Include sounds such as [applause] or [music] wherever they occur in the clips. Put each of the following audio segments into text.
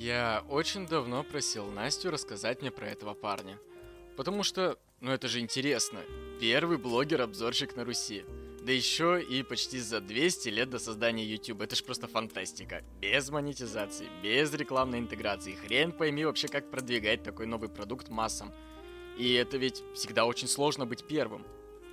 Я очень давно просил Настю рассказать мне про этого парня. Потому что, ну это же интересно. Первый блогер-обзорщик на Руси. Да еще и почти за 200 лет до создания YouTube. Это ж просто фантастика. Без монетизации, без рекламной интеграции. Хрен пойми вообще, как продвигать такой новый продукт массам. И это ведь всегда очень сложно быть первым.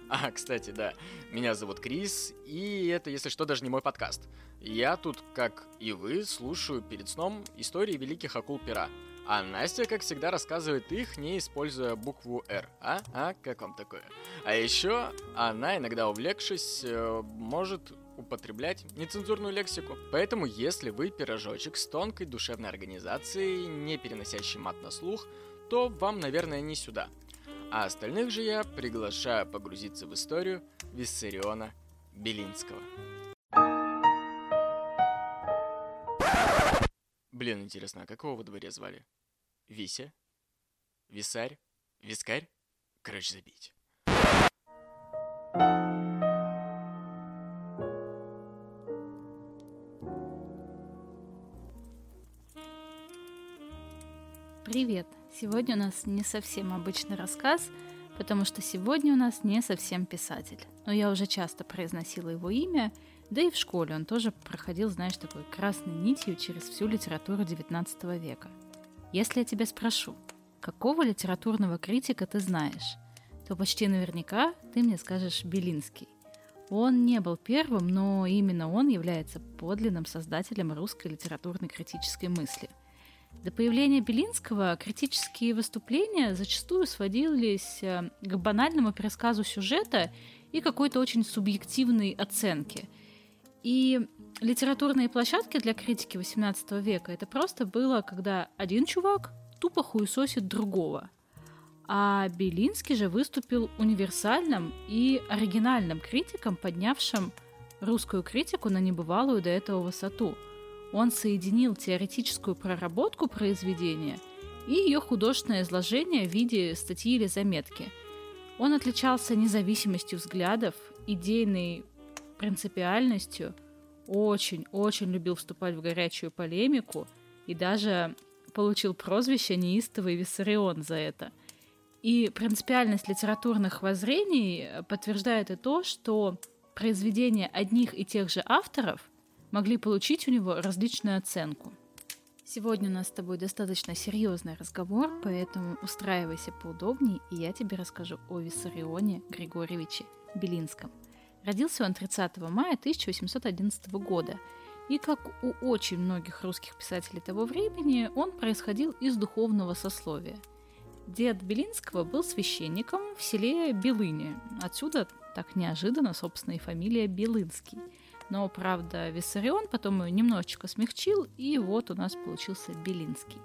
А, кстати, да, меня зовут Крис, и это, если что, даже не мой подкаст. Я тут, как и вы, слушаю перед сном истории великих акул пера. А Настя, как всегда, рассказывает их, не используя букву «Р». А? А? Как вам такое? А еще она, иногда увлекшись, э, может употреблять нецензурную лексику. Поэтому, если вы пирожочек с тонкой душевной организацией, не переносящий мат на слух, то вам, наверное, не сюда – а остальных же я приглашаю погрузиться в историю Виссариона Белинского. Блин, интересно, а какого во дворе звали? Вися? Висарь? Вискарь? Короче, забить. Привет! Сегодня у нас не совсем обычный рассказ, потому что сегодня у нас не совсем писатель. Но я уже часто произносила его имя, да и в школе он тоже проходил, знаешь, такой красной нитью через всю литературу XIX века. Если я тебя спрошу, какого литературного критика ты знаешь, то почти наверняка ты мне скажешь Белинский. Он не был первым, но именно он является подлинным создателем русской литературной критической мысли – до появления Белинского критические выступления зачастую сводились э, к банальному пересказу сюжета и какой-то очень субъективной оценке. И литературные площадки для критики XVIII века это просто было, когда один чувак тупо хуесосит другого. А Белинский же выступил универсальным и оригинальным критиком, поднявшим русскую критику на небывалую до этого высоту – он соединил теоретическую проработку произведения и ее художественное изложение в виде статьи или заметки. Он отличался независимостью взглядов, идейной принципиальностью, очень-очень любил вступать в горячую полемику и даже получил прозвище «Неистовый Виссарион» за это. И принципиальность литературных воззрений подтверждает и то, что произведения одних и тех же авторов – могли получить у него различную оценку. Сегодня у нас с тобой достаточно серьезный разговор, поэтому устраивайся поудобнее, и я тебе расскажу о Виссарионе Григорьевиче Белинском. Родился он 30 мая 1811 года, и, как у очень многих русских писателей того времени, он происходил из духовного сословия. Дед Белинского был священником в селе Белыне, отсюда так неожиданно, собственно, и фамилия Белынский – но, правда, Виссарион потом ее немножечко смягчил, и вот у нас получился Белинский.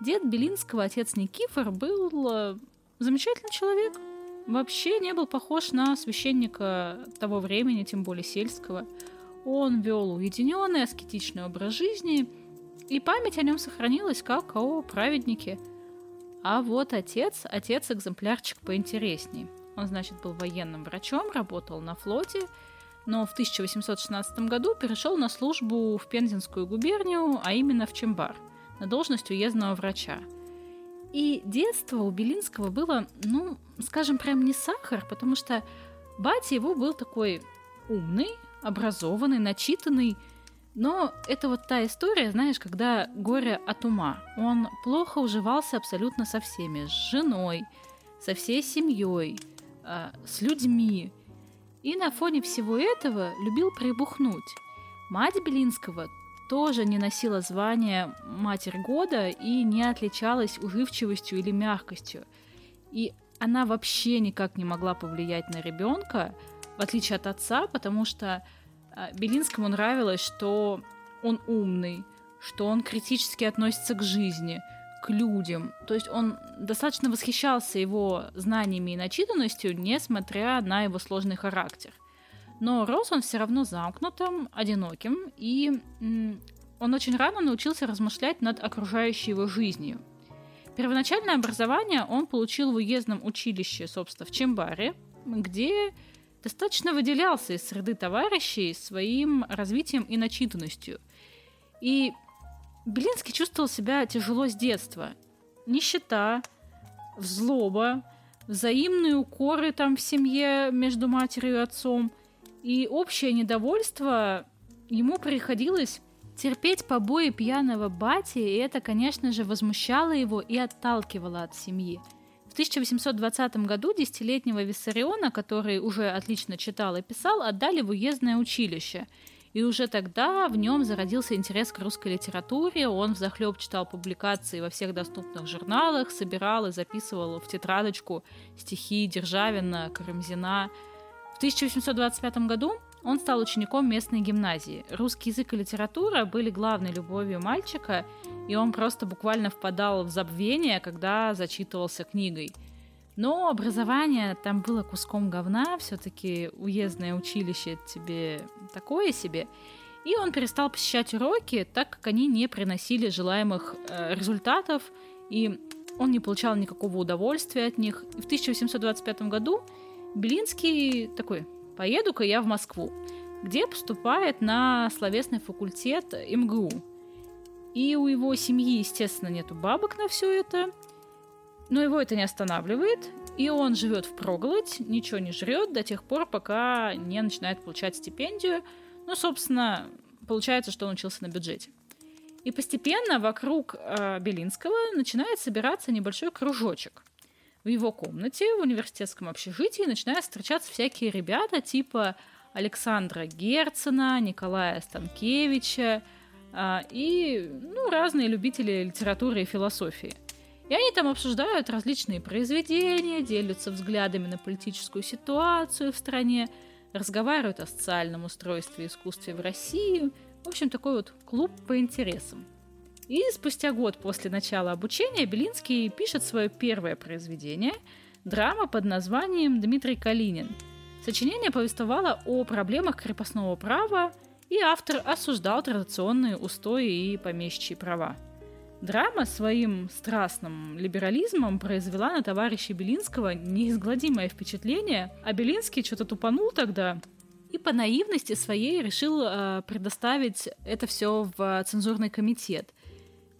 Дед Белинского, отец Никифор, был э, замечательный человек. Вообще не был похож на священника того времени, тем более сельского. Он вел уединенный, аскетичный образ жизни, и память о нем сохранилась как о праведнике. А вот отец, отец экземплярчик поинтереснее. Он, значит, был военным врачом, работал на флоте – но в 1816 году перешел на службу в Пензенскую губернию, а именно в Чембар, на должность уездного врача. И детство у Белинского было, ну, скажем, прям не сахар, потому что батя его был такой умный, образованный, начитанный, но это вот та история, знаешь, когда горе от ума. Он плохо уживался абсолютно со всеми, с женой, со всей семьей, а, с людьми. И на фоне всего этого любил прибухнуть. Мать Белинского тоже не носила звания «Матерь года» и не отличалась уживчивостью или мягкостью. И она вообще никак не могла повлиять на ребенка, в отличие от отца, потому что а, Белинскому нравилось, что он умный, что он критически относится к жизни – к людям. То есть он достаточно восхищался его знаниями и начитанностью, несмотря на его сложный характер. Но рос он все равно замкнутым, одиноким, и он очень рано научился размышлять над окружающей его жизнью. Первоначальное образование он получил в уездном училище, собственно, в Чембаре, где достаточно выделялся из среды товарищей своим развитием и начитанностью. И Белинский чувствовал себя тяжело с детства. Нищета, злоба, взаимные укоры там в семье между матерью и отцом и общее недовольство ему приходилось терпеть побои пьяного бати, и это, конечно же, возмущало его и отталкивало от семьи. В 1820 году десятилетнего Виссариона, который уже отлично читал и писал, отдали в уездное училище. И уже тогда в нем зародился интерес к русской литературе, он взахлеб читал публикации во всех доступных журналах, собирал и записывал в тетрадочку стихи Державина, Карамзина. В 1825 году он стал учеником местной гимназии. Русский язык и литература были главной любовью мальчика, и он просто буквально впадал в забвение, когда зачитывался книгой. Но образование там было куском говна, все-таки уездное училище тебе такое себе. И он перестал посещать уроки, так как они не приносили желаемых э, результатов, и он не получал никакого удовольствия от них. И в 1825 году Белинский такой, поеду-ка я в Москву, где поступает на словесный факультет МГУ. И у его семьи, естественно, нету бабок на все это, но его это не останавливает, и он живет в проголодь, ничего не жрет до тех пор, пока не начинает получать стипендию. Ну, собственно, получается, что он учился на бюджете. И постепенно вокруг э, Белинского начинает собираться небольшой кружочек – в его комнате в университетском общежитии начинают встречаться всякие ребята типа Александра Герцена, Николая Станкевича э, и ну, разные любители литературы и философии. И они там обсуждают различные произведения, делятся взглядами на политическую ситуацию в стране, разговаривают о социальном устройстве искусства в России. В общем, такой вот клуб по интересам. И спустя год после начала обучения Белинский пишет свое первое произведение – драма под названием «Дмитрий Калинин». Сочинение повествовало о проблемах крепостного права, и автор осуждал традиционные устои и помещичьи права. Драма своим страстным либерализмом произвела на товарища Белинского неизгладимое впечатление, а Белинский что-то тупанул тогда и по наивности своей решил э, предоставить это все в цензурный комитет –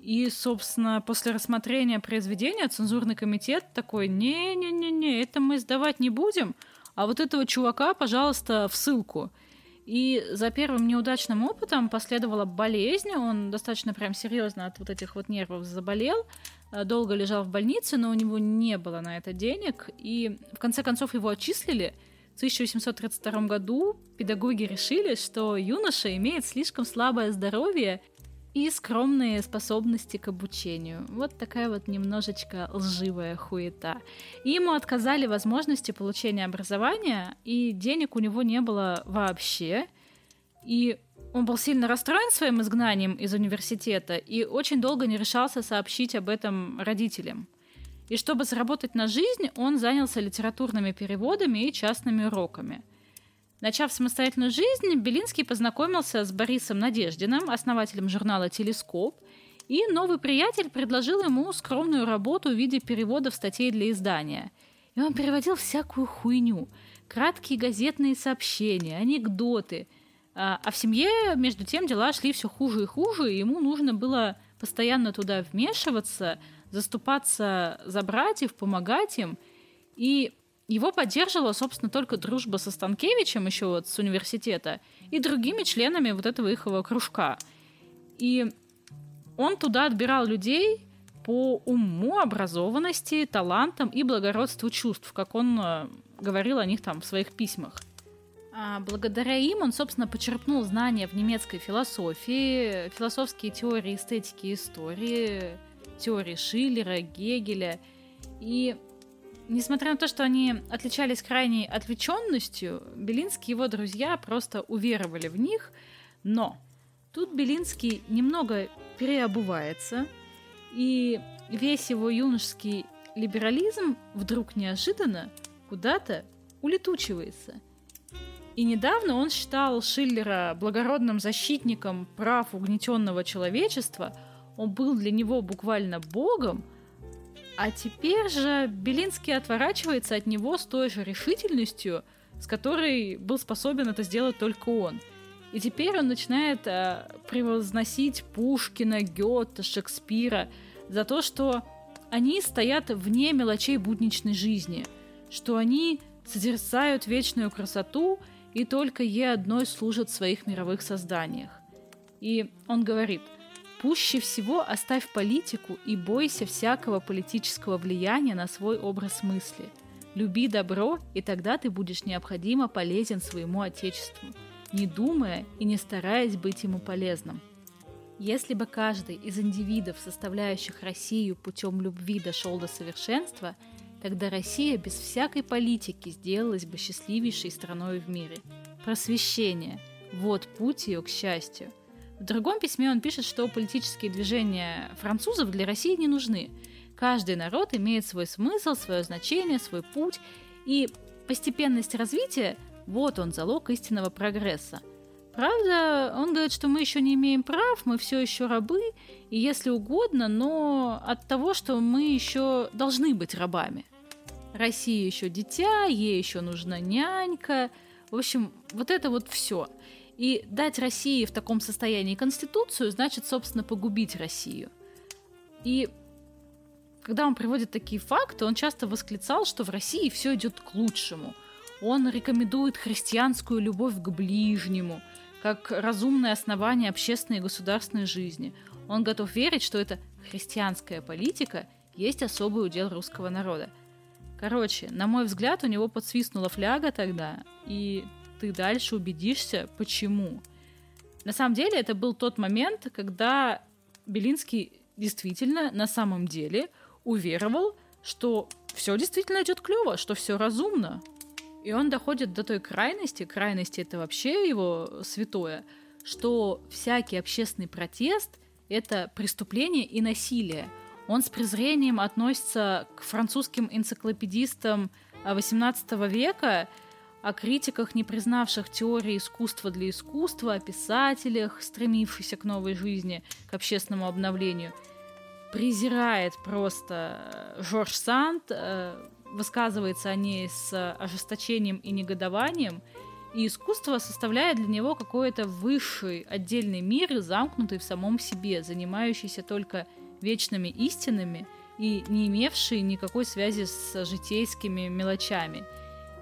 и, собственно, после рассмотрения произведения цензурный комитет такой, не-не-не-не, это мы сдавать не будем, а вот этого чувака, пожалуйста, в ссылку. И за первым неудачным опытом последовала болезнь, он достаточно прям серьезно от вот этих вот нервов заболел, э, долго лежал в больнице, но у него не было на это денег, и в конце концов его отчислили. В 1832 году педагоги решили, что юноша имеет слишком слабое здоровье и скромные способности к обучению. Вот такая вот немножечко лживая хуета. И ему отказали возможности получения образования, и денег у него не было вообще. И он был сильно расстроен своим изгнанием из университета и очень долго не решался сообщить об этом родителям. И чтобы заработать на жизнь, он занялся литературными переводами и частными уроками – Начав самостоятельную жизнь, Белинский познакомился с Борисом Надеждиным, основателем журнала «Телескоп», и новый приятель предложил ему скромную работу в виде переводов статей для издания. И он переводил всякую хуйню. Краткие газетные сообщения, анекдоты. А, а в семье, между тем, дела шли все хуже и хуже, и ему нужно было постоянно туда вмешиваться, заступаться за братьев, помогать им. И его поддерживала, собственно, только дружба со Станкевичем еще вот с университета и другими членами вот этого их кружка. И он туда отбирал людей по уму, образованности, талантам и благородству чувств, как он э, говорил о них там в своих письмах. А благодаря им он, собственно, почерпнул знания в немецкой философии, философские теории эстетики и истории, теории Шиллера, Гегеля. И Несмотря на то, что они отличались крайней отвлеченностью, Белинский и его друзья просто уверовали в них, но тут Белинский немного переобувается, и весь его юношеский либерализм вдруг неожиданно куда-то улетучивается. И недавно он считал Шиллера благородным защитником прав угнетенного человечества, он был для него буквально богом, а теперь же Белинский отворачивается от него с той же решительностью, с которой был способен это сделать только он. И теперь он начинает э, превозносить Пушкина, Гёте, Шекспира за то, что они стоят вне мелочей будничной жизни, что они созерцают вечную красоту и только ей одной служат в своих мировых созданиях. И он говорит, пуще всего оставь политику и бойся всякого политического влияния на свой образ мысли. Люби добро, и тогда ты будешь необходимо полезен своему Отечеству, не думая и не стараясь быть ему полезным. Если бы каждый из индивидов, составляющих Россию путем любви дошел до совершенства – Тогда Россия без всякой политики сделалась бы счастливейшей страной в мире. Просвещение – вот путь ее к счастью. В другом письме он пишет, что политические движения французов для России не нужны. Каждый народ имеет свой смысл, свое значение, свой путь, и постепенность развития – вот он залог истинного прогресса. Правда, он говорит, что мы еще не имеем прав, мы все еще рабы, и если угодно, но от того, что мы еще должны быть рабами. Россия еще дитя, ей еще нужна нянька. В общем, вот это вот все. И дать России в таком состоянии конституцию, значит, собственно, погубить Россию. И когда он приводит такие факты, он часто восклицал, что в России все идет к лучшему. Он рекомендует христианскую любовь к ближнему, как разумное основание общественной и государственной жизни. Он готов верить, что эта христианская политика есть особый удел русского народа – Короче, на мой взгляд, у него подсвистнула фляга тогда, и ты дальше убедишься, почему. На самом деле, это был тот момент, когда Белинский действительно на самом деле уверовал, что все действительно идет клево, что все разумно. И он доходит до той крайности, крайности это вообще его святое, что всякий общественный протест — это преступление и насилие — он с презрением относится к французским энциклопедистам XVIII века, о критиках, не признавших теории искусства для искусства, о писателях, стремившихся к новой жизни, к общественному обновлению. Презирает просто Жорж Санд, э, высказывается о ней с ожесточением и негодованием, и искусство составляет для него какой-то высший отдельный мир, замкнутый в самом себе, занимающийся только вечными истинами и не имевшие никакой связи с житейскими мелочами.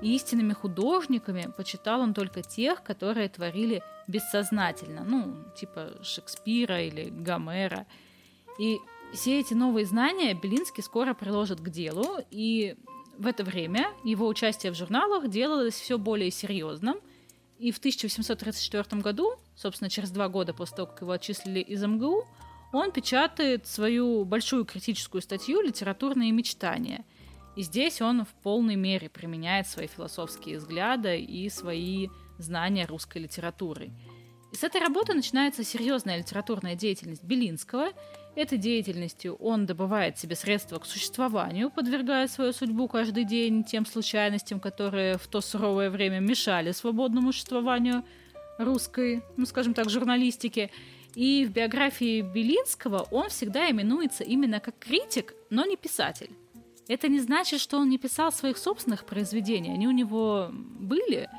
Истинными художниками почитал он только тех, которые творили бессознательно, ну, типа Шекспира или Гомера. И все эти новые знания Белинский скоро приложит к делу, и в это время его участие в журналах делалось все более серьезным, и в 1834 году, собственно, через два года после того, как его отчислили из МГУ, он печатает свою большую критическую статью «Литературные мечтания». И здесь он в полной мере применяет свои философские взгляды и свои знания русской литературы. И с этой работы начинается серьезная литературная деятельность Белинского. Этой деятельностью он добывает себе средства к существованию, подвергая свою судьбу каждый день тем случайностям, которые в то суровое время мешали свободному существованию русской, ну скажем так, журналистики. И в биографии Белинского он всегда именуется именно как критик, но не писатель. Это не значит, что он не писал своих собственных произведений. Они у него были,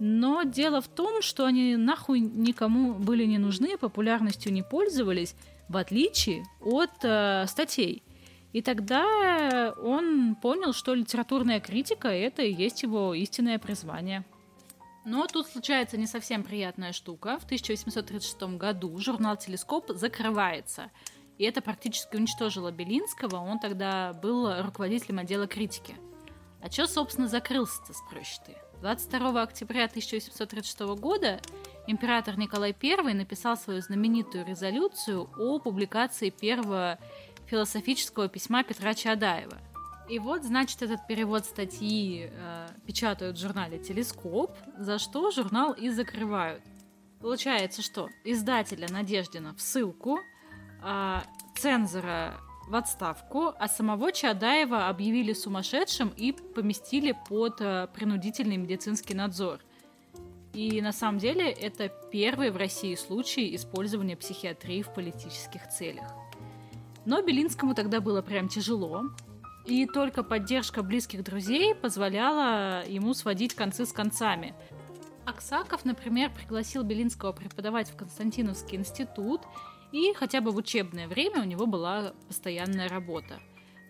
но дело в том, что они нахуй никому были не нужны, популярностью не пользовались, в отличие от э, статей. И тогда он понял, что литературная критика это и есть его истинное призвание. Но тут случается не совсем приятная штука. В 1836 году журнал «Телескоп» закрывается. И это практически уничтожило Белинского. Он тогда был руководителем отдела критики. А что, собственно, закрылся-то, спросишь ты? 22 октября 1836 года император Николай I написал свою знаменитую резолюцию о публикации первого философического письма Петра Чадаева – и вот, значит, этот перевод статьи э, печатают в журнале «Телескоп», за что журнал и закрывают. Получается, что издателя Надеждина в ссылку, э, цензора в отставку, а самого Чадаева объявили сумасшедшим и поместили под э, принудительный медицинский надзор. И на самом деле это первый в России случай использования психиатрии в политических целях. Но Белинскому тогда было прям тяжело, и только поддержка близких друзей позволяла ему сводить концы с концами. Аксаков, например, пригласил Белинского преподавать в Константиновский институт, и хотя бы в учебное время у него была постоянная работа.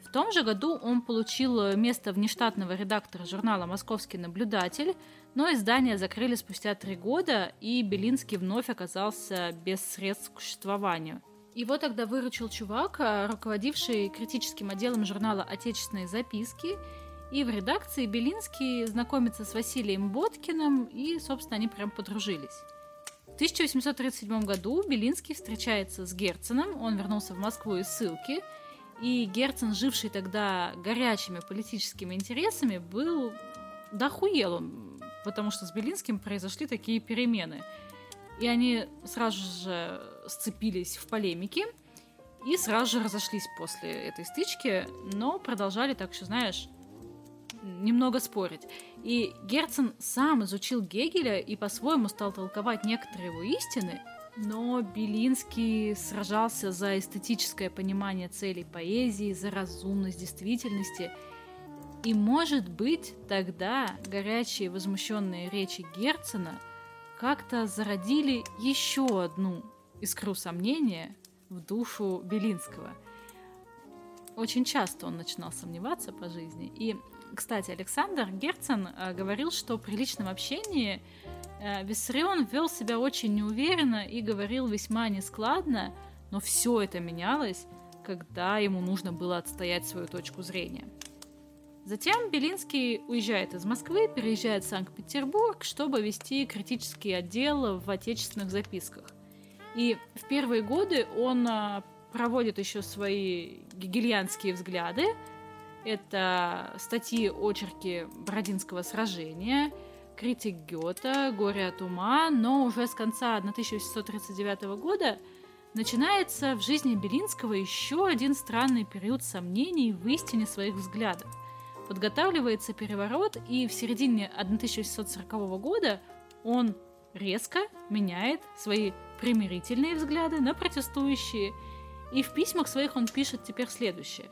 В том же году он получил место внештатного редактора журнала «Московский наблюдатель», но издание закрыли спустя три года, и Белинский вновь оказался без средств к существованию. Его тогда выручил чувак, руководивший критическим отделом журнала «Отечественные записки», и в редакции Белинский знакомится с Василием Боткиным, и, собственно, они прям подружились. В 1837 году Белинский встречается с Герценом, он вернулся в Москву из ссылки, и Герцен, живший тогда горячими политическими интересами, был дохуел, потому что с Белинским произошли такие перемены. И они сразу же сцепились в полемике, и сразу же разошлись после этой стычки, но продолжали так что, знаешь, немного спорить. И Герцен сам изучил Гегеля и по-своему стал толковать некоторые его истины, но Белинский сражался за эстетическое понимание целей поэзии, за разумность действительности. И, может быть, тогда горячие возмущенные речи Герцена как-то зародили еще одну искру сомнения в душу Белинского. Очень часто он начинал сомневаться по жизни. И кстати, Александр Герцен э, говорил, что при личном общении э, Виссарион вел себя очень неуверенно и говорил весьма нескладно, но все это менялось, когда ему нужно было отстоять свою точку зрения. Затем Белинский уезжает из Москвы, переезжает в Санкт-Петербург, чтобы вести критический отдел в отечественных записках. И в первые годы он э, проводит еще свои гегельянские взгляды, это статьи очерки Бородинского сражения, критик Гёта, горе от ума, но уже с конца 1839 года начинается в жизни Белинского еще один странный период сомнений в истине своих взглядов. Подготавливается переворот, и в середине 1640 года он резко меняет свои примирительные взгляды на протестующие. И в письмах своих он пишет теперь следующее.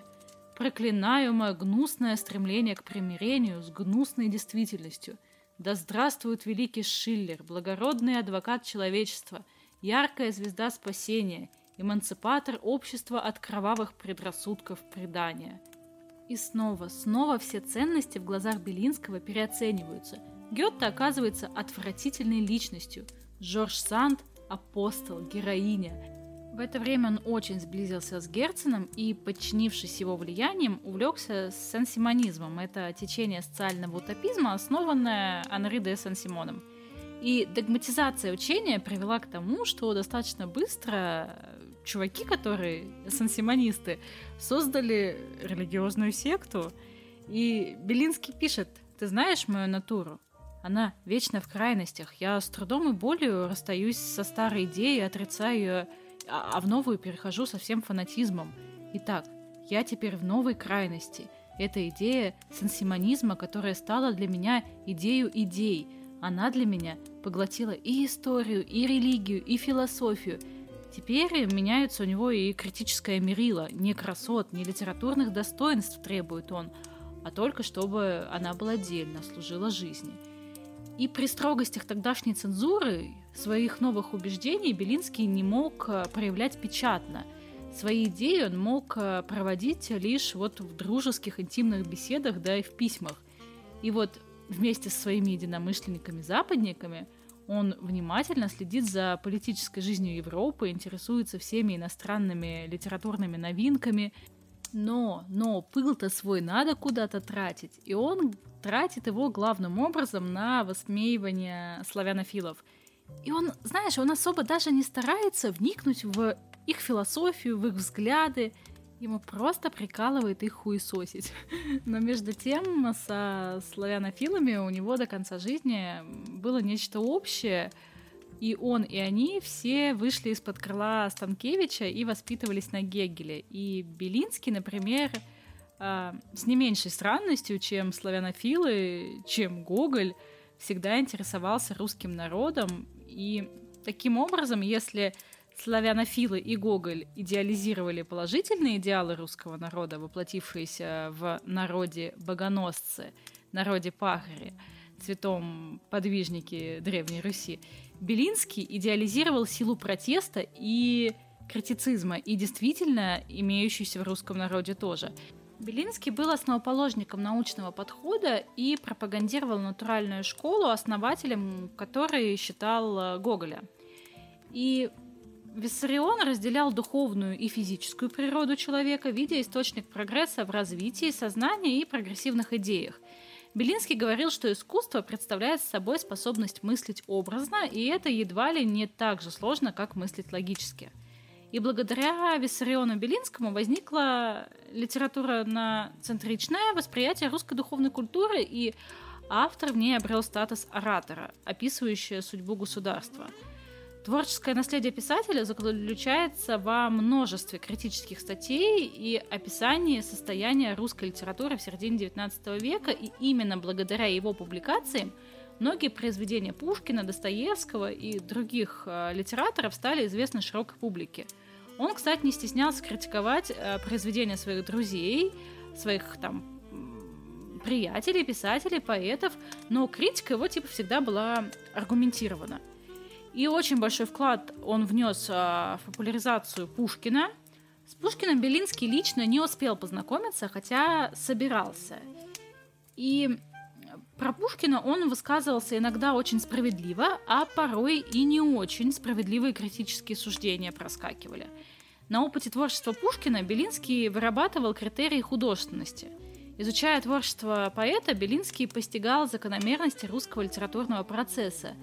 Проклинаю мое гнусное стремление к примирению с гнусной действительностью. Да здравствует великий Шиллер, благородный адвокат человечества, яркая звезда спасения, эмансипатор общества от кровавых предрассудков предания. И снова, снова все ценности в глазах Белинского переоцениваются. Гетте оказывается отвратительной личностью. Жорж Санд – апостол, героиня, в это время он очень сблизился с Герценом и, подчинившись его влиянием, увлекся сен-симонизмом. Это течение социального утопизма, основанное Анри де Сен-Симоном. И догматизация учения привела к тому, что достаточно быстро чуваки, которые сансимонисты, создали религиозную секту. И Белинский пишет, ты знаешь мою натуру? Она вечно в крайностях. Я с трудом и болью расстаюсь со старой идеей, отрицаю ее а, а в новую перехожу со всем фанатизмом. Итак, я теперь в новой крайности. Это идея сенсимонизма, которая стала для меня идею идей. Она для меня поглотила и историю, и религию, и философию. Теперь меняется у него и критическое мерило. Не красот, не литературных достоинств требует он, а только чтобы она была отдельно, служила жизни. И при строгостях тогдашней цензуры своих новых убеждений Белинский не мог э, проявлять печатно. Свои идеи он мог э, проводить лишь вот в дружеских интимных беседах, да и в письмах. И вот вместе со своими единомышленниками-западниками он внимательно следит за политической жизнью Европы, интересуется всеми иностранными литературными новинками. Но, но пыл-то свой надо куда-то тратить. И он тратит его главным образом на высмеивание славянофилов. И он, знаешь, он особо даже не старается вникнуть в их философию, в их взгляды. Ему просто прикалывает их хуесосить. [laughs] Но между тем, со славянофилами у него до конца жизни было нечто общее. И он, и они все вышли из-под крыла Станкевича и воспитывались на Гегеле. И Белинский, например, а, с не меньшей странностью, чем славянофилы, чем Гоголь, всегда интересовался русским народом. И таким образом, если славянофилы и Гоголь идеализировали положительные идеалы русского народа, воплотившиеся в народе богоносцы, народе пахари, цветом подвижники Древней Руси, Белинский идеализировал силу протеста и критицизма, и действительно имеющуюся в русском народе тоже. Белинский был основоположником научного подхода и пропагандировал натуральную школу, основателем которой считал э, Гоголя. И Виссарион разделял духовную и физическую природу человека, видя источник прогресса в развитии сознания и прогрессивных идеях. Белинский говорил, что искусство представляет собой способность мыслить образно, и это едва ли не так же сложно, как мыслить логически – и благодаря Виссариону Белинскому возникла литература на центричное восприятие русской духовной культуры, и автор в ней обрел статус оратора, описывающего судьбу государства. Творческое наследие писателя заключается во множестве критических статей и описании состояния русской литературы в середине XIX века, и именно благодаря его публикациям многие произведения Пушкина, Достоевского и других э, литераторов стали известны широкой публике. Он, кстати, не стеснялся критиковать э, произведения своих друзей, своих там приятелей, писателей, поэтов, но критика его типа всегда была аргументирована. И очень большой вклад он внес а, в популяризацию Пушкина. С Пушкиным Белинский лично не успел познакомиться, хотя собирался. И про Пушкина он высказывался иногда очень справедливо, а порой и не очень справедливые критические суждения проскакивали. На опыте творчества Пушкина Белинский вырабатывал критерии художественности. Изучая творчество поэта, Белинский постигал закономерности русского литературного процесса.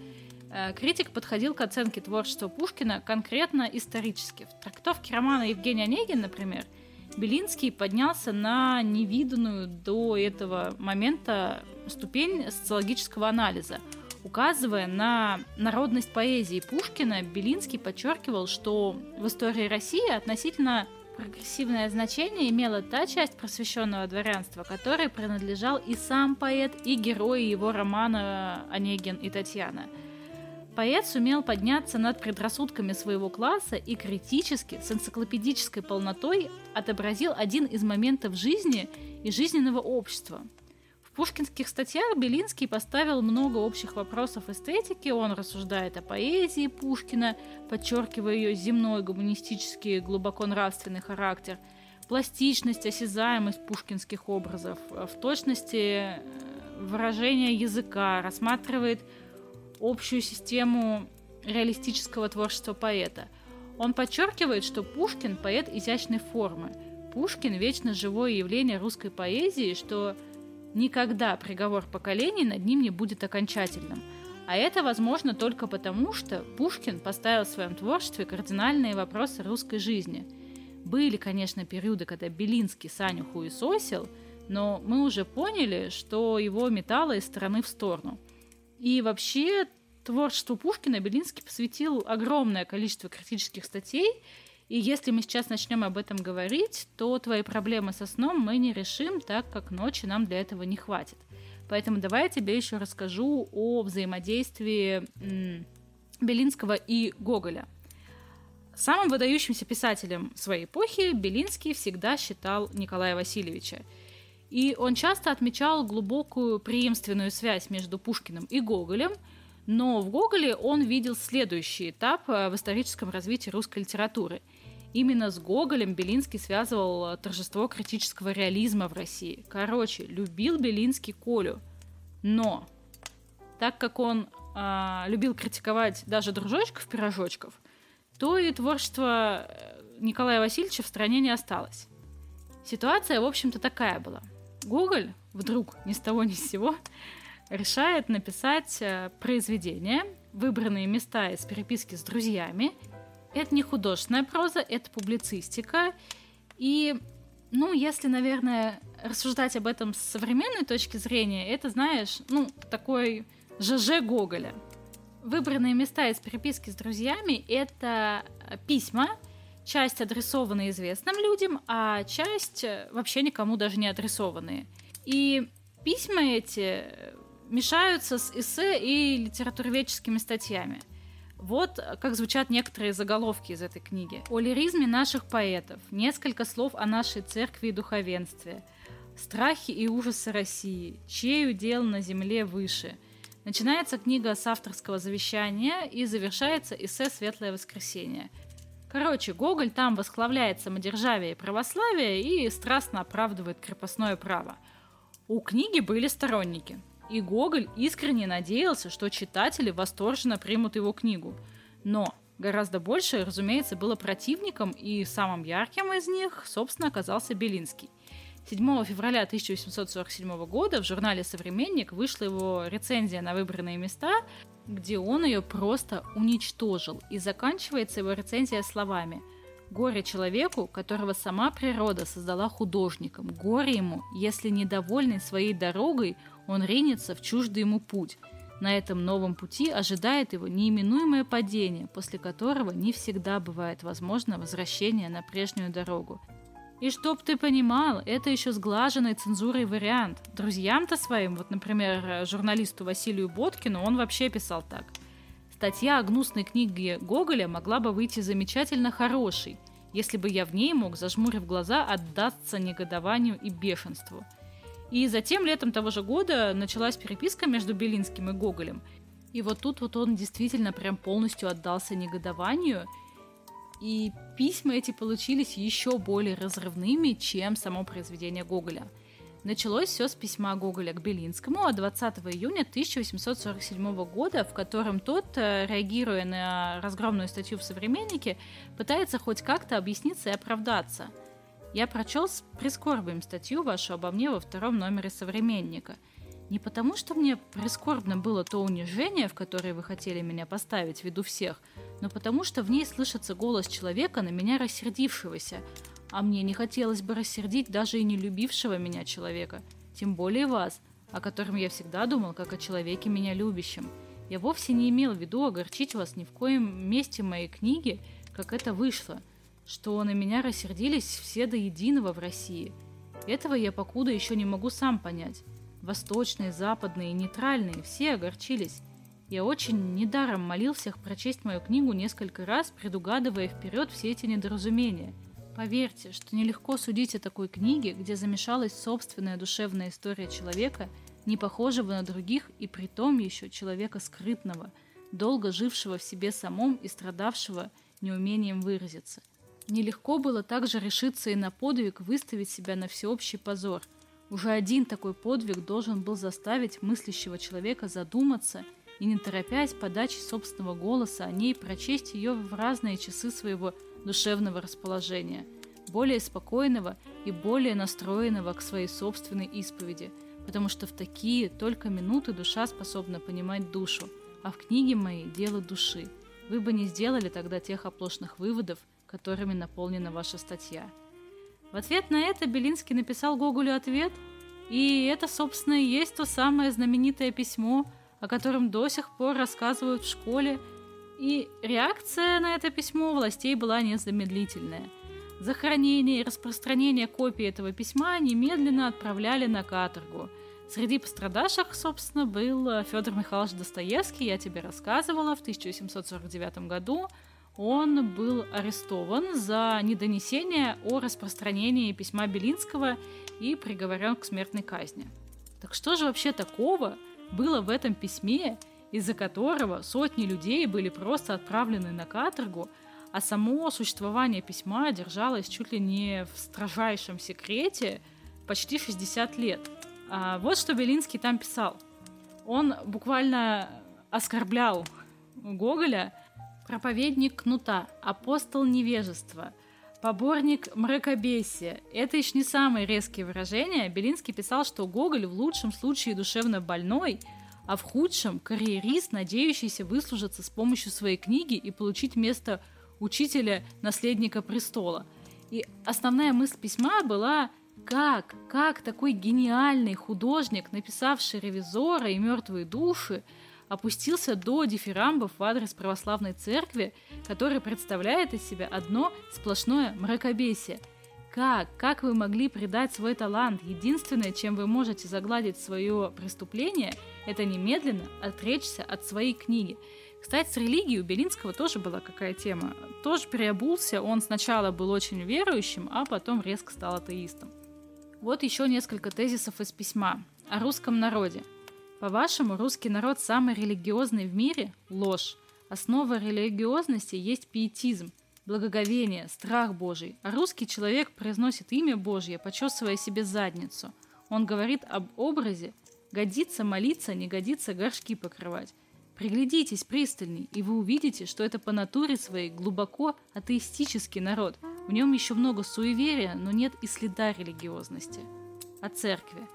Э, критик подходил к оценке творчества Пушкина конкретно исторически. В трактовке романа Евгения Онегин, например, Белинский поднялся на невиданную до этого момента ступень социологического анализа. Указывая на народность поэзии Пушкина, Белинский подчеркивал, что в истории России относительно прогрессивное значение имела та часть просвещенного дворянства, которой принадлежал и сам поэт, и герои его романа «Онегин и Татьяна». Поэт сумел подняться над предрассудками своего класса и критически, с энциклопедической полнотой отобразил один из моментов жизни и жизненного общества – пушкинских статьях Белинский поставил много общих вопросов эстетики, он рассуждает о поэзии Пушкина, подчеркивая ее земной, гуманистический, глубоко нравственный характер, пластичность, осязаемость пушкинских образов, в точности э, выражения языка, рассматривает общую систему реалистического творчества поэта. Он подчеркивает, что Пушкин – поэт изящной формы. Пушкин – вечно живое явление русской поэзии, что Никогда приговор поколений над ним не будет окончательным. А это возможно только потому, что Пушкин поставил в своем творчестве кардинальные вопросы русской жизни. Были, конечно, периоды, когда Белинский Саню хуесосил, но мы уже поняли, что его метало из стороны в сторону. И вообще творчеству Пушкина Белинский посвятил огромное количество критических статей, и если мы сейчас начнем об этом говорить, то твои проблемы со сном мы не решим, так как ночи нам для этого не хватит. Поэтому давай я тебе еще расскажу о взаимодействии Белинского и Гоголя. Самым выдающимся писателем своей эпохи Белинский всегда считал Николая Васильевича. И он часто отмечал глубокую преемственную связь между Пушкиным и Гоголем, но в Гоголе он видел следующий этап э, в историческом развитии русской литературы – Именно с Гоголем Белинский связывал э, торжество критического реализма в России. Короче, любил Белинский Колю. Но, так как он э, любил критиковать даже дружочков-пирожочков, то и творчество э, Николая Васильевича в стране не осталось. Ситуация, в общем-то, такая была. Гоголь вдруг ни с того ни с сего решает написать э, произведение, выбранные места из переписки с друзьями это не художественная проза, это публицистика. И, ну, если, наверное, рассуждать об этом с современной точки зрения, это, знаешь, ну, такой ЖЖ Гоголя. Выбранные места из переписки с друзьями — это письма, часть адресованные известным людям, а часть вообще никому даже не адресованные. И письма эти мешаются с эссе и литературоведческими статьями — вот как звучат некоторые заголовки из этой книги. О лиризме наших поэтов, несколько слов о нашей церкви и духовенстве, Страхи и ужасы России. Чей удел на земле выше? Начинается книга с авторского завещания и завершается эссе «Светлое воскресенье». Короче, Гоголь там восхваляет самодержавие и православие и страстно оправдывает крепостное право. У книги были сторонники, и Гоголь искренне надеялся, что читатели восторженно примут его книгу. Но гораздо больше, разумеется, было противником, и самым ярким из них, собственно, оказался Белинский – 7 февраля 1847 года в журнале «Современник» вышла его рецензия на выбранные места, где он ее просто уничтожил. И заканчивается его рецензия словами «Горе человеку, которого сама природа создала художником. Горе ему, если недовольный своей дорогой, он ринется в чуждый ему путь. На этом новом пути ожидает его неименуемое падение, после которого не всегда бывает возможно возвращение на прежнюю дорогу. И чтоб ты понимал, это еще сглаженный цензурой вариант. Друзьям-то своим, вот, например, журналисту Василию Боткину, он вообще писал так. Статья о гнусной книге Гоголя могла бы выйти замечательно хорошей, если бы я в ней мог, зажмурив глаза, отдаться негодованию и бешенству. И затем, летом того же года, началась переписка между Белинским и Гоголем. И вот тут вот он действительно прям полностью отдался негодованию – и письма эти получились еще более разрывными, чем само произведение Гоголя. Началось все с письма Гоголя к Белинскому от 20 июня 1847 года, в котором тот, э, реагируя на разгромную статью в «Современнике», пытается хоть как-то объясниться и оправдаться. Я прочел с прискорбием статью вашу обо мне во втором номере «Современника», не потому, что мне прискорбно было то унижение, в которое вы хотели меня поставить в виду всех, но потому, что в ней слышится голос человека, на меня рассердившегося, а мне не хотелось бы рассердить даже и не любившего меня человека, тем более вас, о котором я всегда думал, как о человеке меня любящем. Я вовсе не имел в виду огорчить вас ни в коем месте моей книги, как это вышло, что на меня рассердились все до единого в России. Этого я покуда еще не могу сам понять. Восточные, западные нейтральные все огорчились. Я очень недаром молил всех прочесть мою книгу несколько раз, предугадывая вперед все эти недоразумения. Поверьте, что нелегко судить о такой книге, где замешалась собственная душевная история человека, не похожего на других и при том еще человека скрытного, долго жившего в себе самом и страдавшего неумением выразиться. Нелегко было также решиться и на подвиг выставить себя на всеобщий позор – уже один такой подвиг должен был заставить мыслящего человека задуматься и, не торопясь подачи собственного голоса о ней, прочесть ее в разные часы своего душевного расположения, более спокойного и более настроенного к своей собственной исповеди, потому что в такие только минуты душа способна понимать душу, а в книге моей дело души. Вы бы не сделали тогда тех оплошных выводов, которыми наполнена ваша статья. В ответ на это Белинский написал Гоголю ответ, и это, собственно, и есть то самое знаменитое письмо, о котором до сих пор рассказывают в школе, и реакция на это письмо властей была незамедлительная. За хранение и распространение копий этого письма немедленно отправляли на каторгу. Среди пострадавших, собственно, был Федор Михайлович Достоевский, я тебе рассказывала, в 1749 году он был арестован за недонесение о распространении письма Белинского и приговорен к смертной казни. Так что же вообще такого было в этом письме, из-за которого сотни людей были просто отправлены на каторгу, а само существование письма держалось чуть ли не в строжайшем секрете почти 60 лет. А вот что Белинский там писал. Он буквально оскорблял Гоголя проповедник кнута, апостол невежества, поборник мракобесия. Это еще не самые резкие выражения. Белинский писал, что Гоголь в лучшем случае душевно больной, а в худшем – карьерист, надеющийся выслужиться с помощью своей книги и получить место учителя наследника престола. И основная мысль письма была как, как такой гениальный художник, написавший «Ревизора» и «Мертвые души», опустился до дифирамбов в адрес православной церкви, который представляет из себя одно сплошное мракобесие. Как? Как вы могли предать свой талант? Единственное, чем вы можете загладить свое преступление, это немедленно отречься от своей книги. Кстати, с религией у Белинского тоже была какая тема. Тоже переобулся, он сначала был очень верующим, а потом резко стал атеистом. Вот еще несколько тезисов из письма о русском народе. По-вашему, русский народ самый религиозный в мире? Ложь. Основа религиозности есть пиетизм, благоговение, страх Божий. А русский человек произносит имя Божье, почесывая себе задницу. Он говорит об образе, годится молиться, не годится горшки покрывать. Приглядитесь пристальней, и вы увидите, что это по натуре своей глубоко атеистический народ. В нем еще много суеверия, но нет и следа религиозности. О церкви.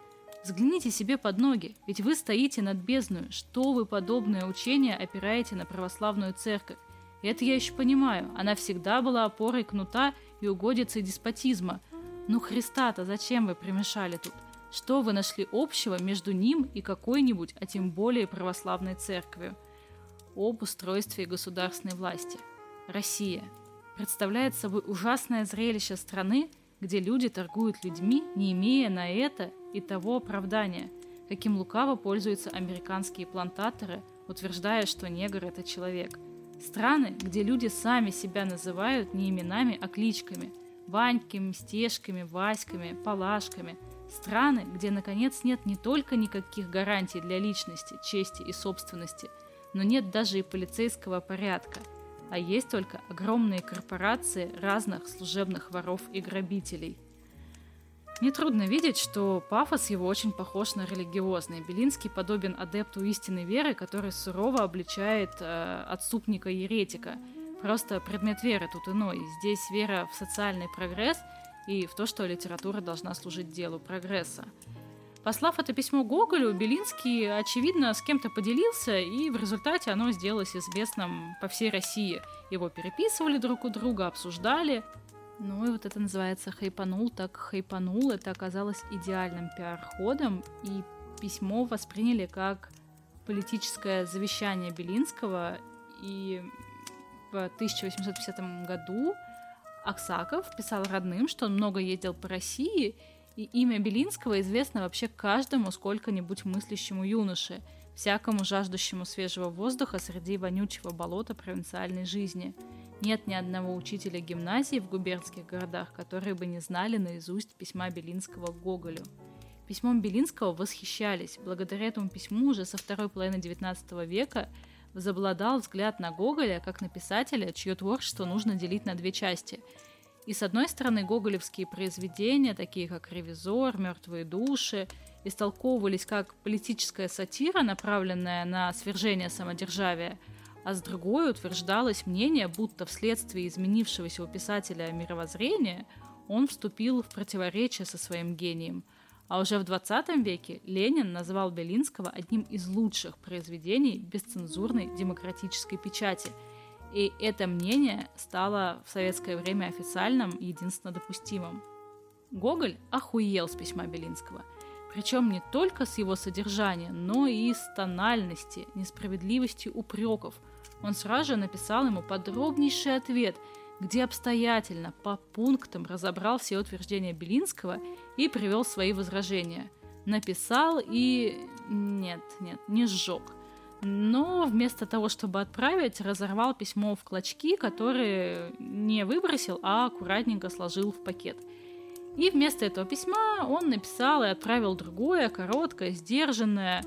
Взгляните себе под ноги, ведь вы стоите над бездной. Что вы подобное учение опираете на православную церковь? Это я еще понимаю. Она всегда была опорой кнута и угодицей деспотизма. Ну Христа-то зачем вы примешали тут? Что вы нашли общего между ним и какой-нибудь, а тем более православной церковью? Об устройстве государственной власти. Россия представляет собой ужасное зрелище страны, где люди торгуют людьми, не имея на это и того оправдания, каким лукаво пользуются американские плантаторы, утверждая, что негр – это человек. Страны, где люди сами себя называют не именами, а кличками – Ваньками, Стежками, Васьками, Палашками – Страны, где, наконец, нет не только никаких гарантий для личности, чести и собственности, но нет даже и полицейского порядка, а есть только огромные корпорации разных служебных воров и грабителей. Нетрудно видеть, что пафос его очень похож на религиозный. Белинский подобен адепту истинной веры, который сурово обличает э, отступника-еретика. Просто предмет веры тут иной. Здесь вера в социальный прогресс – и в то, что литература должна служить делу прогресса. Послав это письмо Гоголю, Белинский, очевидно, с кем-то поделился, и в результате оно сделалось известным по всей России. Его переписывали друг у друга, обсуждали. Ну и вот это называется хайпанул, так хайпанул. Это оказалось идеальным пиар-ходом, и письмо восприняли как политическое завещание Белинского, и в 1850 году Аксаков писал родным, что он много ездил по России, и имя Белинского известно вообще каждому сколько-нибудь мыслящему юноше, всякому жаждущему свежего воздуха среди вонючего болота провинциальной жизни. Нет ни одного учителя гимназии в губернских городах, которые бы не знали наизусть письма Белинского к Гоголю. Письмом Белинского восхищались. Благодаря этому письму уже со второй половины XIX века возобладал взгляд на Гоголя как на писателя, чье творчество нужно делить на две части. И с одной стороны, гоголевские произведения, такие как «Ревизор», «Мертвые души», истолковывались как политическая сатира, направленная на свержение самодержавия, а с другой утверждалось мнение, будто вследствие изменившегося у писателя мировоззрения он вступил в противоречие со своим гением – а уже в 20 веке Ленин назвал Белинского одним из лучших произведений бесцензурной демократической печати. И это мнение стало в советское время официальным и единственно допустимым. Гоголь охуел с письма Белинского. Причем не только с его содержания, но и с тональности, несправедливости упреков. Он сразу же написал ему подробнейший ответ – где обстоятельно по пунктам разобрал все утверждения Белинского и привел свои возражения. Написал и... нет, нет, не сжег. Но вместо того, чтобы отправить, разорвал письмо в клочки, которые не выбросил, а аккуратненько сложил в пакет. И вместо этого письма он написал и отправил другое, короткое, сдержанное,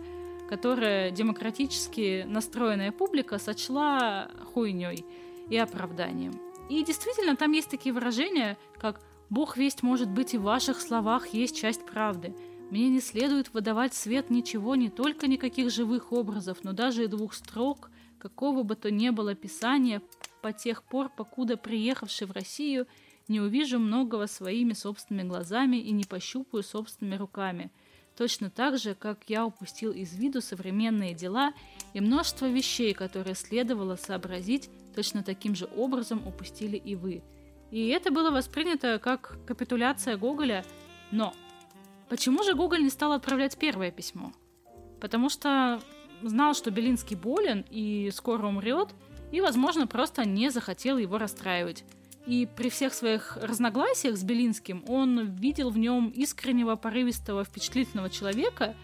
которое демократически настроенная публика сочла хуйней и оправданием. И действительно, там есть такие выражения, как «Бог весть может быть и в ваших словах есть часть правды». Мне не следует выдавать свет ничего, не только никаких живых образов, но даже и двух строк, какого бы то ни было писания, по тех пор, покуда приехавший в Россию, не увижу многого своими собственными глазами и не пощупаю собственными руками. Точно так же, как я упустил из виду современные дела и множество вещей, которые следовало сообразить точно таким же образом упустили и вы. И это было воспринято как капитуляция Гоголя, но почему же Гоголь не стал отправлять первое письмо? Потому что знал, что Белинский болен и скоро умрет, и, возможно, просто не захотел его расстраивать. И при всех своих разногласиях с Белинским он видел в нем искреннего, порывистого, впечатлительного человека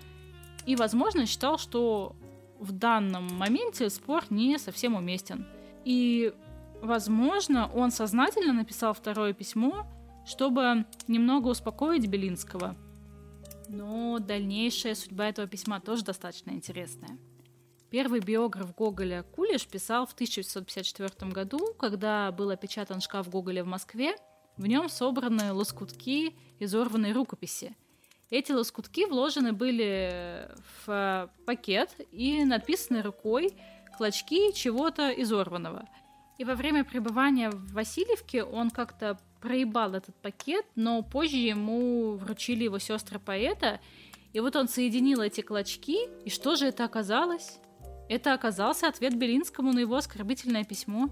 и, возможно, считал, что в данном моменте спор не совсем уместен. И, возможно, он сознательно написал второе письмо, чтобы немного успокоить Белинского Но дальнейшая судьба этого письма тоже достаточно интересная. Первый биограф Гоголя Кулиш писал в 1954 году, когда был опечатан шкаф Гоголя в Москве, в нем собраны лоскутки изорванной рукописи. Эти лоскутки вложены были в пакет и написаны рукой клочки чего-то изорванного. И во время пребывания в Васильевке он как-то проебал этот пакет, но позже ему вручили его сестры поэта, и вот он соединил эти клочки, и что же это оказалось? Это оказался ответ Белинскому на его оскорбительное письмо.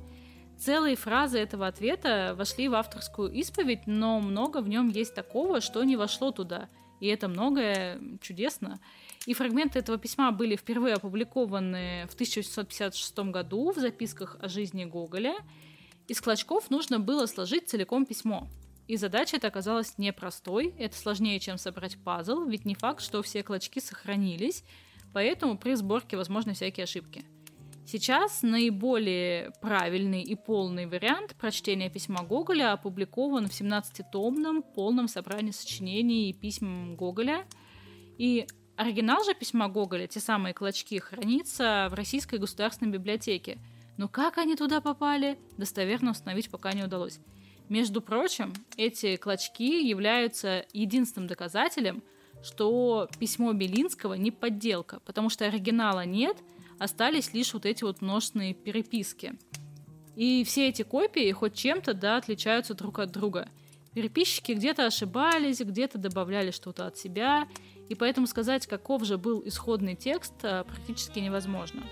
Целые фразы этого ответа вошли в авторскую исповедь, но много в нем есть такого, что не вошло туда. И это многое чудесно. И фрагменты этого письма были впервые опубликованы в 1856 году в записках о жизни Гоголя. Из клочков нужно было сложить целиком письмо. И задача эта оказалась непростой, это сложнее, чем собрать пазл, ведь не факт, что все клочки сохранились, поэтому при сборке возможны всякие ошибки. Сейчас наиболее правильный и полный вариант прочтения письма Гоголя опубликован в 17-томном полном собрании сочинений и письм Гоголя. И оригинал же письма Гоголя, те самые клочки, хранится в Российской государственной библиотеке – но как они туда попали, достоверно установить пока не удалось. Между прочим, эти клочки являются единственным доказателем, что письмо Белинского не подделка, потому что оригинала нет, остались лишь вот эти вот множественные переписки. И все эти копии хоть чем-то, да, отличаются друг от друга. Переписчики где-то ошибались, где-то добавляли что-то от себя, и поэтому сказать, каков же был исходный текст, а, практически невозможно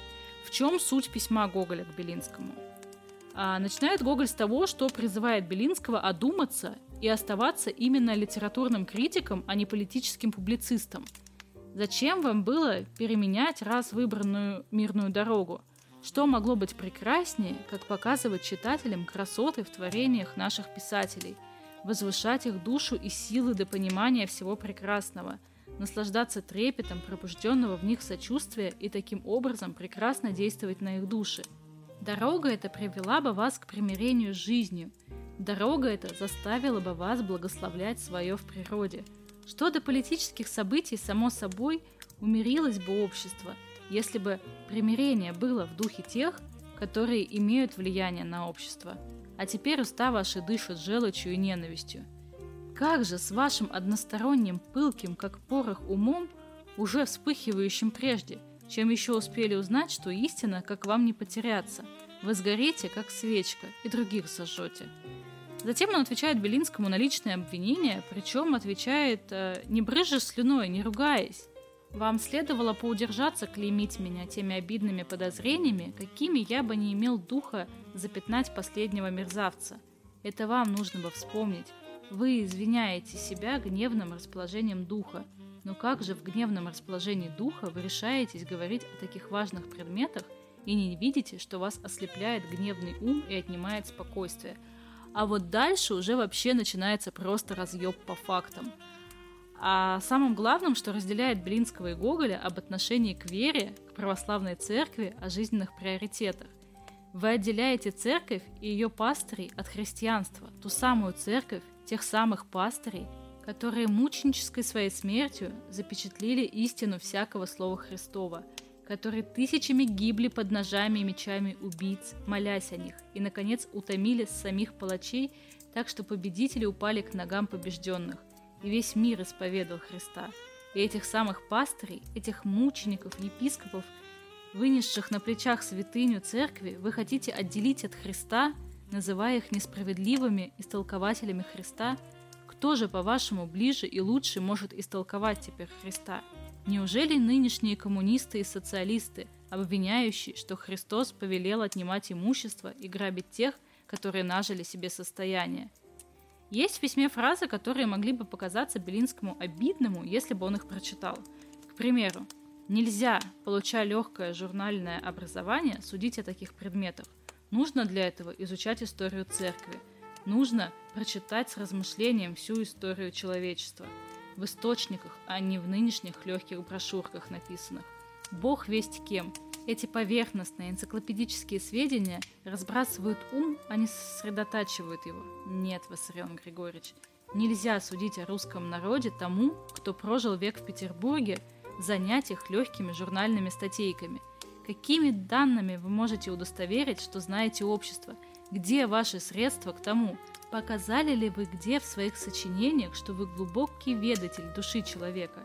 чем суть письма Гоголя к Белинскому? А, начинает Гоголь с того, что призывает Белинского одуматься и оставаться именно литературным критиком, а не политическим публицистом. Зачем вам было переменять раз выбранную мирную дорогу? Что могло быть прекраснее, как показывать читателям красоты в творениях наших писателей, возвышать их душу и силы до понимания всего прекрасного – наслаждаться трепетом пробужденного в них сочувствия и таким образом прекрасно действовать на их души. Дорога эта привела бы вас к примирению с жизнью. Дорога эта заставила бы вас благословлять свое в природе. Что до политических событий, само собой, умирилось бы общество, если бы примирение было в духе тех, которые имеют влияние на общество. А теперь уста ваши дышат желчью и ненавистью. Как же с вашим односторонним пылким, как порох умом, уже вспыхивающим прежде, чем еще успели узнать, что истина, как вам не потеряться, вы сгорите, как свечка, и других сожжете. Затем он отвечает Белинскому на личное обвинение, причем отвечает э, не брызжа слюной, не ругаясь. Вам следовало поудержаться клеймить меня теми обидными подозрениями, какими я бы не имел духа запятнать последнего мерзавца. Это вам нужно бы вспомнить, вы извиняете себя гневным расположением духа, но как же в гневном расположении духа вы решаетесь говорить о таких важных предметах и не видите, что вас ослепляет гневный ум и отнимает спокойствие? А вот дальше уже вообще начинается просто разъеб по фактам. А самым главным, что разделяет Блинского и Гоголя об отношении к вере, к православной церкви, о жизненных приоритетах. Вы отделяете церковь и ее пастырей от христианства, ту самую церковь, тех самых пастырей, которые мученической своей смертью запечатлели истину всякого слова Христова, которые тысячами гибли под ножами и мечами убийц, молясь о них, и, наконец, утомили самих палачей, так что победители упали к ногам побежденных, и весь мир исповедал Христа. И этих самых пастырей, этих мучеников, епископов, вынесших на плечах святыню церкви, вы хотите отделить от Христа – называя их несправедливыми истолкователями Христа, кто же, по-вашему, ближе и лучше может истолковать теперь Христа? Неужели нынешние коммунисты и социалисты, обвиняющие, что Христос повелел отнимать имущество и грабить тех, которые нажили себе состояние? Есть в письме фразы, которые могли бы показаться Белинскому обидному, если бы он их прочитал. К примеру, нельзя, получая легкое журнальное образование, судить о таких предметах – Нужно для этого изучать историю церкви. Нужно прочитать с размышлением всю историю человечества. В источниках, а не в нынешних легких брошюрках написанных. Бог весть кем. Эти поверхностные энциклопедические сведения разбрасывают ум, а не сосредотачивают его. Нет, Виссарион Григорьевич, Нельзя судить о русском народе тому, кто прожил век в Петербурге, занять их легкими журнальными статейками. Какими данными вы можете удостоверить, что знаете общество? Где ваши средства к тому? Показали ли вы где в своих сочинениях, что вы глубокий ведатель души человека?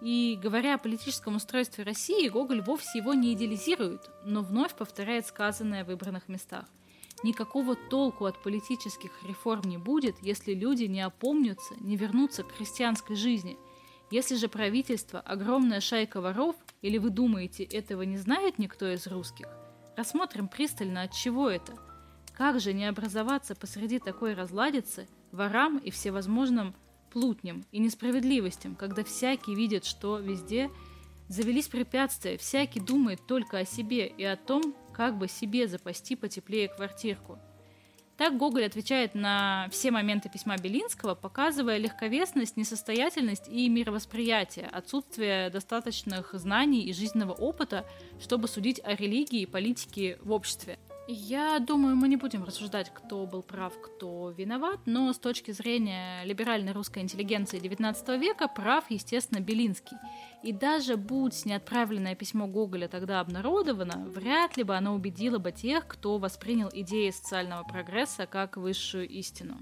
И говоря о политическом устройстве России, Гоголь вовсе его не идеализирует, но вновь повторяет сказанное в выбранных местах. Никакого толку от политических реформ не будет, если люди не опомнятся, не вернутся к христианской жизни – если же правительство – огромная шайка воров, или вы думаете, этого не знает никто из русских, рассмотрим пристально, от чего это. Как же не образоваться посреди такой разладицы ворам и всевозможным плутням и несправедливостям, когда всякий видит, что везде завелись препятствия, всякий думает только о себе и о том, как бы себе запасти потеплее квартирку – так Гоголь отвечает на все моменты письма Белинского, показывая легковесность, несостоятельность и мировосприятие, отсутствие достаточных знаний и жизненного опыта, чтобы судить о религии и политике в обществе. Я думаю, мы не будем рассуждать, кто был прав, кто виноват, но с точки зрения либеральной русской интеллигенции XIX века прав, естественно, Белинский. И даже будь неотправленное письмо Гоголя тогда обнародовано, вряд ли бы оно убедило бы тех, кто воспринял идеи социального прогресса как высшую истину.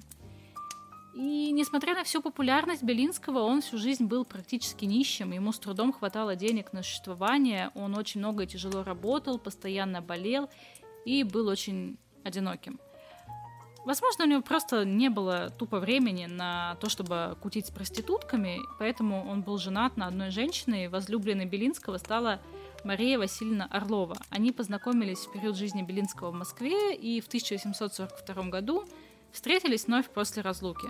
И несмотря на всю популярность Белинского, он всю жизнь был практически нищим, ему с трудом хватало денег на существование, он очень много и тяжело работал, постоянно болел и был очень одиноким. Возможно, у него просто не было тупо времени на то, чтобы кутить с проститутками, поэтому он был женат на одной женщине, и возлюбленной Белинского стала Мария Васильевна Орлова. Они познакомились в период жизни Белинского в Москве и в 1842 году встретились вновь после разлуки.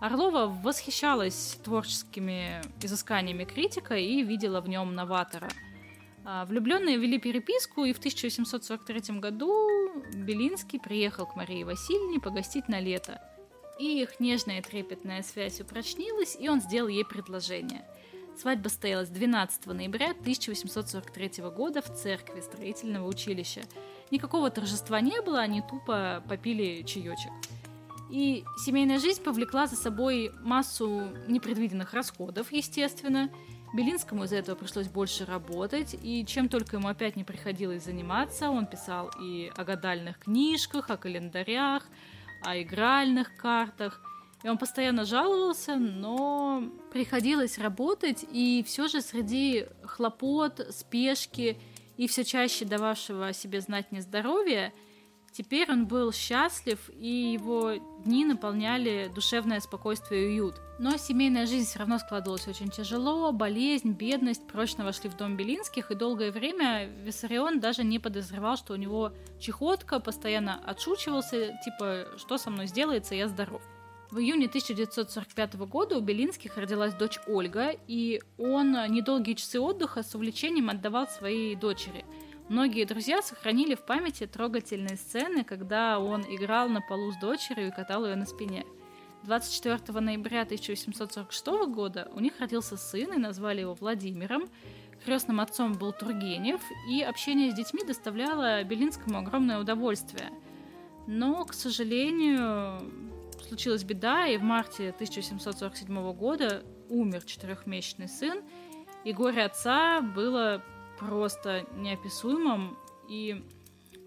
Орлова восхищалась творческими изысканиями критика и видела в нем новатора – влюбленные вели переписку, и в 1843 году Белинский приехал к Марии Васильевне погостить на лето. И их нежная и трепетная связь упрочнилась, и он сделал ей предложение. Свадьба состоялась 12 ноября 1843 года в церкви строительного училища. Никакого торжества не было, они тупо попили чаечек. И семейная жизнь повлекла за собой массу непредвиденных расходов, естественно, Белинскому из-за этого пришлось больше работать, и чем только ему опять не приходилось заниматься, он писал и о гадальных книжках, о календарях, о игральных картах. И он постоянно жаловался, но приходилось работать, и все же среди хлопот, спешки и все чаще дававшего о себе знать нездоровья – Теперь он был счастлив, и его дни наполняли душевное спокойствие и уют. Но семейная жизнь все равно складывалась очень тяжело, болезнь, бедность прочно вошли в дом Белинских, и долгое время Виссарион даже не подозревал, что у него чехотка, постоянно отшучивался, типа, что со мной сделается, я здоров. В июне 1945 года у Белинских родилась дочь Ольга, и он недолгие часы отдыха с увлечением отдавал своей дочери – Многие друзья сохранили в памяти трогательные сцены, когда он играл на полу с дочерью и катал ее на спине. 24 ноября 1846 года у них родился сын и назвали его Владимиром. Крестным отцом был Тургенев, и общение с детьми доставляло Белинскому огромное удовольствие. Но, к сожалению, случилась беда, и в марте 1747 года умер четырехмесячный сын, и горе отца было просто неописуемым, и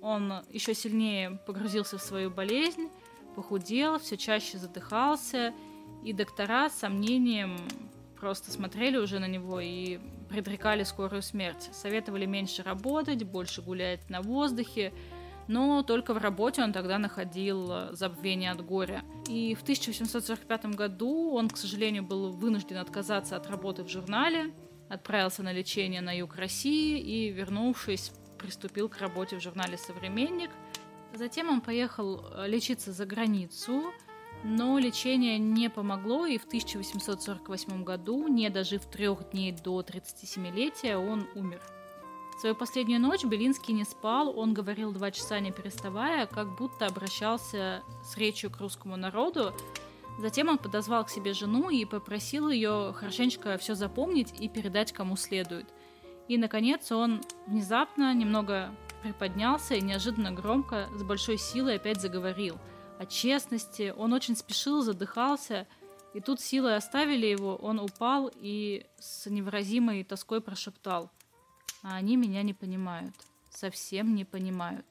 он еще сильнее погрузился в свою болезнь, похудел, все чаще задыхался, и доктора с сомнением просто смотрели уже на него и предрекали скорую смерть. Советовали меньше работать, больше гулять на воздухе, но только в работе он тогда находил забвение от горя. И в 1845 году он, к сожалению, был вынужден отказаться от работы в журнале, отправился на лечение на юг России и, вернувшись, приступил к работе в журнале «Современник». Затем он поехал э, лечиться за границу, но лечение не помогло, и в 1848 году, не дожив трех дней до 37-летия, он умер. Свою последнюю ночь Белинский не спал, он говорил два часа не переставая, как будто обращался с речью к русскому народу, Затем он подозвал к себе жену и попросил ее хорошенечко все запомнить и передать кому следует. И, наконец, он внезапно немного приподнялся и неожиданно громко, с большой силой опять заговорил. О честности он очень спешил, задыхался, И тут силой оставили его, он упал и с невыразимой тоской прошептал. А они меня не понимают. Совсем не понимают.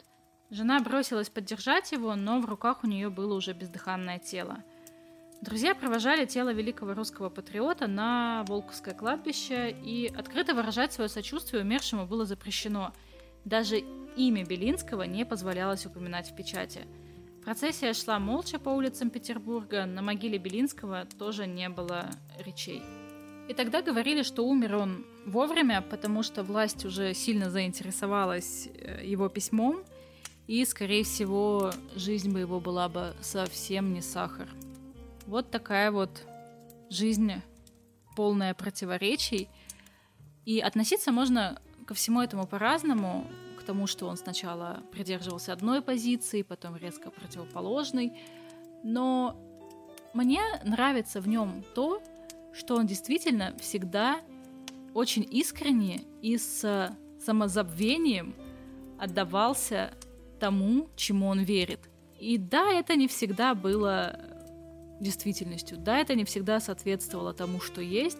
Жена бросилась поддержать его, но в руках у нее было уже бездыханное тело. Друзья провожали тело великого русского патриота на Волковское кладбище, и открыто выражать свое сочувствие умершему было запрещено. Даже имя Белинского не позволялось упоминать в печати. Процессия шла молча по улицам Петербурга, на могиле Белинского тоже не было речей. И тогда говорили, что умер он вовремя, потому что власть уже сильно заинтересовалась э, его письмом, и, скорее всего, жизнь бы его была бы совсем не сахар. Вот такая вот жизнь, полная противоречий. И относиться можно ко всему этому по-разному, к тому, что он сначала придерживался одной позиции, потом резко противоположной. Но мне нравится в нем то, что он действительно всегда очень искренне и с самозабвением отдавался тому, чему он верит. И да, это не всегда было действительностью. Да, это не всегда соответствовало тому, что есть,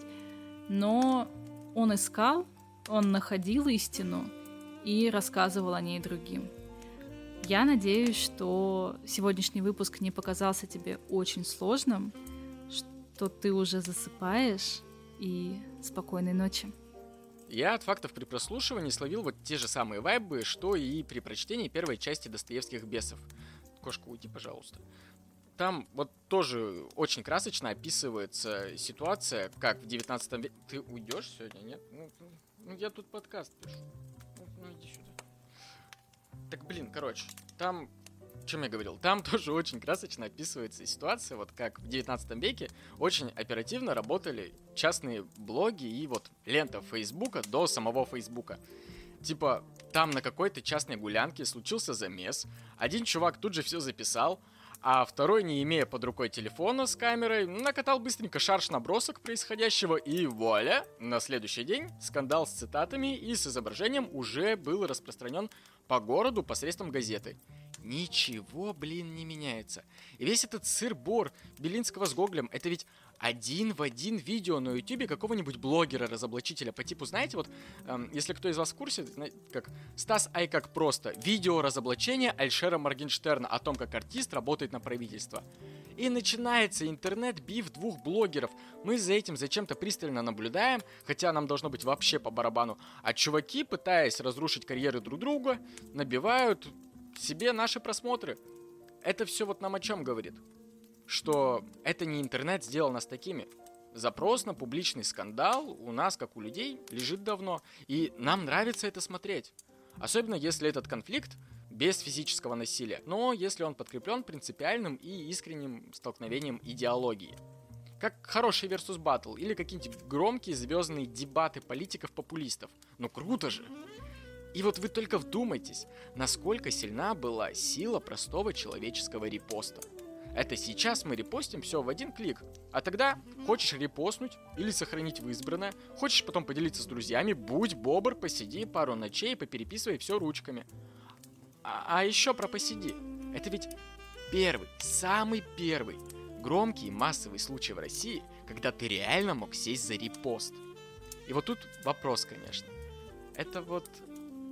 но он искал, он находил истину и рассказывал о ней другим. Я надеюсь, что сегодняшний выпуск не показался тебе очень сложным, что ты уже засыпаешь и спокойной ночи. Я от фактов при прослушивании словил вот те же самые вайбы, что и при прочтении первой части Достоевских «Бесов». Кошка, уйди, пожалуйста. Там вот тоже очень красочно описывается ситуация, как в 19 веке... Ты уйдешь сегодня, нет? Ну, ну, я тут подкаст пишу. Ну, ну, иди сюда. Так, блин, короче, там о чем я говорил, там [laughs] тоже очень красочно описывается ситуация, вот как в 19 веке очень оперативно работали частные блоги и вот лента Фейсбука до самого Фейсбука. Типа, там на какой-то частной гулянке случился замес, один чувак тут же все записал, а второй, не имея под рукой телефона с камерой, накатал быстренько шарш набросок происходящего, и вуаля, на следующий день скандал с цитатами и с изображением уже был распространен по городу посредством газеты. Ничего, блин, не меняется. И весь этот сыр-бор Белинского с Гоглем, это ведь один в один видео на ютюбе какого-нибудь блогера-разоблачителя по типу, знаете, вот, эм, если кто из вас в курсе, как Стас Ай как просто, видео разоблачения Альшера Моргенштерна о том, как артист работает на правительство. И начинается интернет-биф двух блогеров. Мы за этим зачем-то пристально наблюдаем, хотя нам должно быть вообще по барабану. А чуваки, пытаясь разрушить карьеры друг друга, набивают себе наши просмотры. Это все вот нам о чем говорит? Что это не интернет сделал нас такими. Запрос на публичный скандал у нас, как у людей, лежит давно, и нам нравится это смотреть. Особенно если этот конфликт без физического насилия, но если он подкреплен принципиальным и искренним столкновением идеологии. Как хороший versus battle или какие-нибудь громкие звездные дебаты политиков-популистов. Ну круто же! И вот вы только вдумайтесь, насколько сильна была сила простого человеческого репоста. Это сейчас мы репостим все в один клик. А тогда хочешь репостнуть или сохранить в избранное, хочешь потом поделиться с друзьями, будь бобр, посиди пару ночей попереписывай все ручками. А, а еще про посиди. Это ведь первый, самый первый громкий массовый случай в России, когда ты реально мог сесть за репост. И вот тут вопрос, конечно. Это вот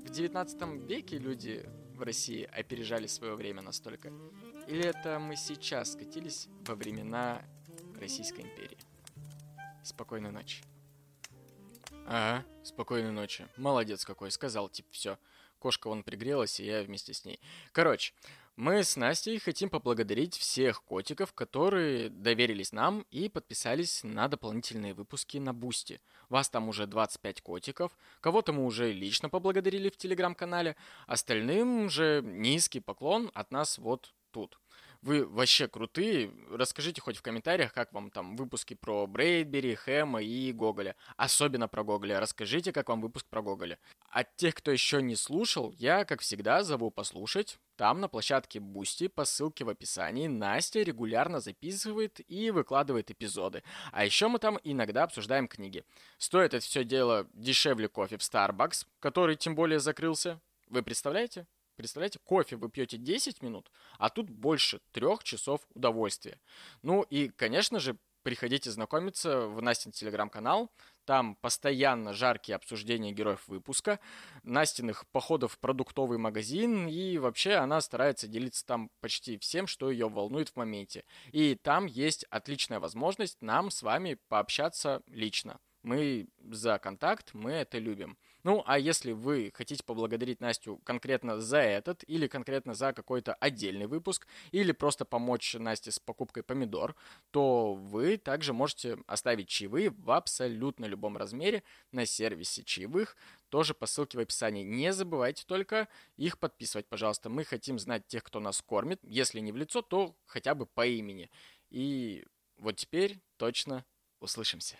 в 19 веке люди в России опережали свое время настолько? Или это мы сейчас скатились во времена Российской империи? Спокойной ночи. Ага, спокойной ночи. Молодец какой, сказал, типа, все. Кошка вон пригрелась, и я вместе с ней. Короче, мы с Настей хотим поблагодарить всех котиков, которые доверились нам и подписались на дополнительные выпуски на Бусти. Вас там уже 25 котиков, кого-то мы уже лично поблагодарили в телеграм-канале, остальным же низкий поклон от нас вот тут. Вы вообще крутые. Расскажите хоть в комментариях, как вам там выпуски про Брейдбери, Хэма и Гоголя. Особенно про Гоголя. Расскажите, как вам выпуск про Гоголя. От тех, кто еще не слушал, я, как всегда, зову послушать. Там на площадке Бусти по ссылке в описании Настя регулярно записывает и выкладывает эпизоды. А еще мы там иногда обсуждаем книги. Стоит это все дело дешевле кофе в Starbucks, который тем более закрылся. Вы представляете? Представляете, кофе вы пьете 10 минут, а тут больше трех часов удовольствия. Ну и, конечно же, приходите знакомиться в Настин телеграм-канал. Там постоянно жаркие обсуждения героев выпуска, Настиных походов в продуктовый магазин, и вообще она старается делиться там почти всем, что ее волнует в моменте. И там есть отличная возможность нам с вами пообщаться лично. Мы за контакт, мы это любим. Ну, а если вы хотите поблагодарить Настю конкретно за этот, или конкретно за какой-то отдельный выпуск, или просто помочь Насте с покупкой помидор, то вы также можете оставить чаевые в абсолютно любом размере на сервисе чаевых, тоже по ссылке в описании. Не забывайте только их подписывать, пожалуйста. Мы хотим знать тех, кто нас кормит. Если не в лицо, то хотя бы по имени. И вот теперь точно услышимся.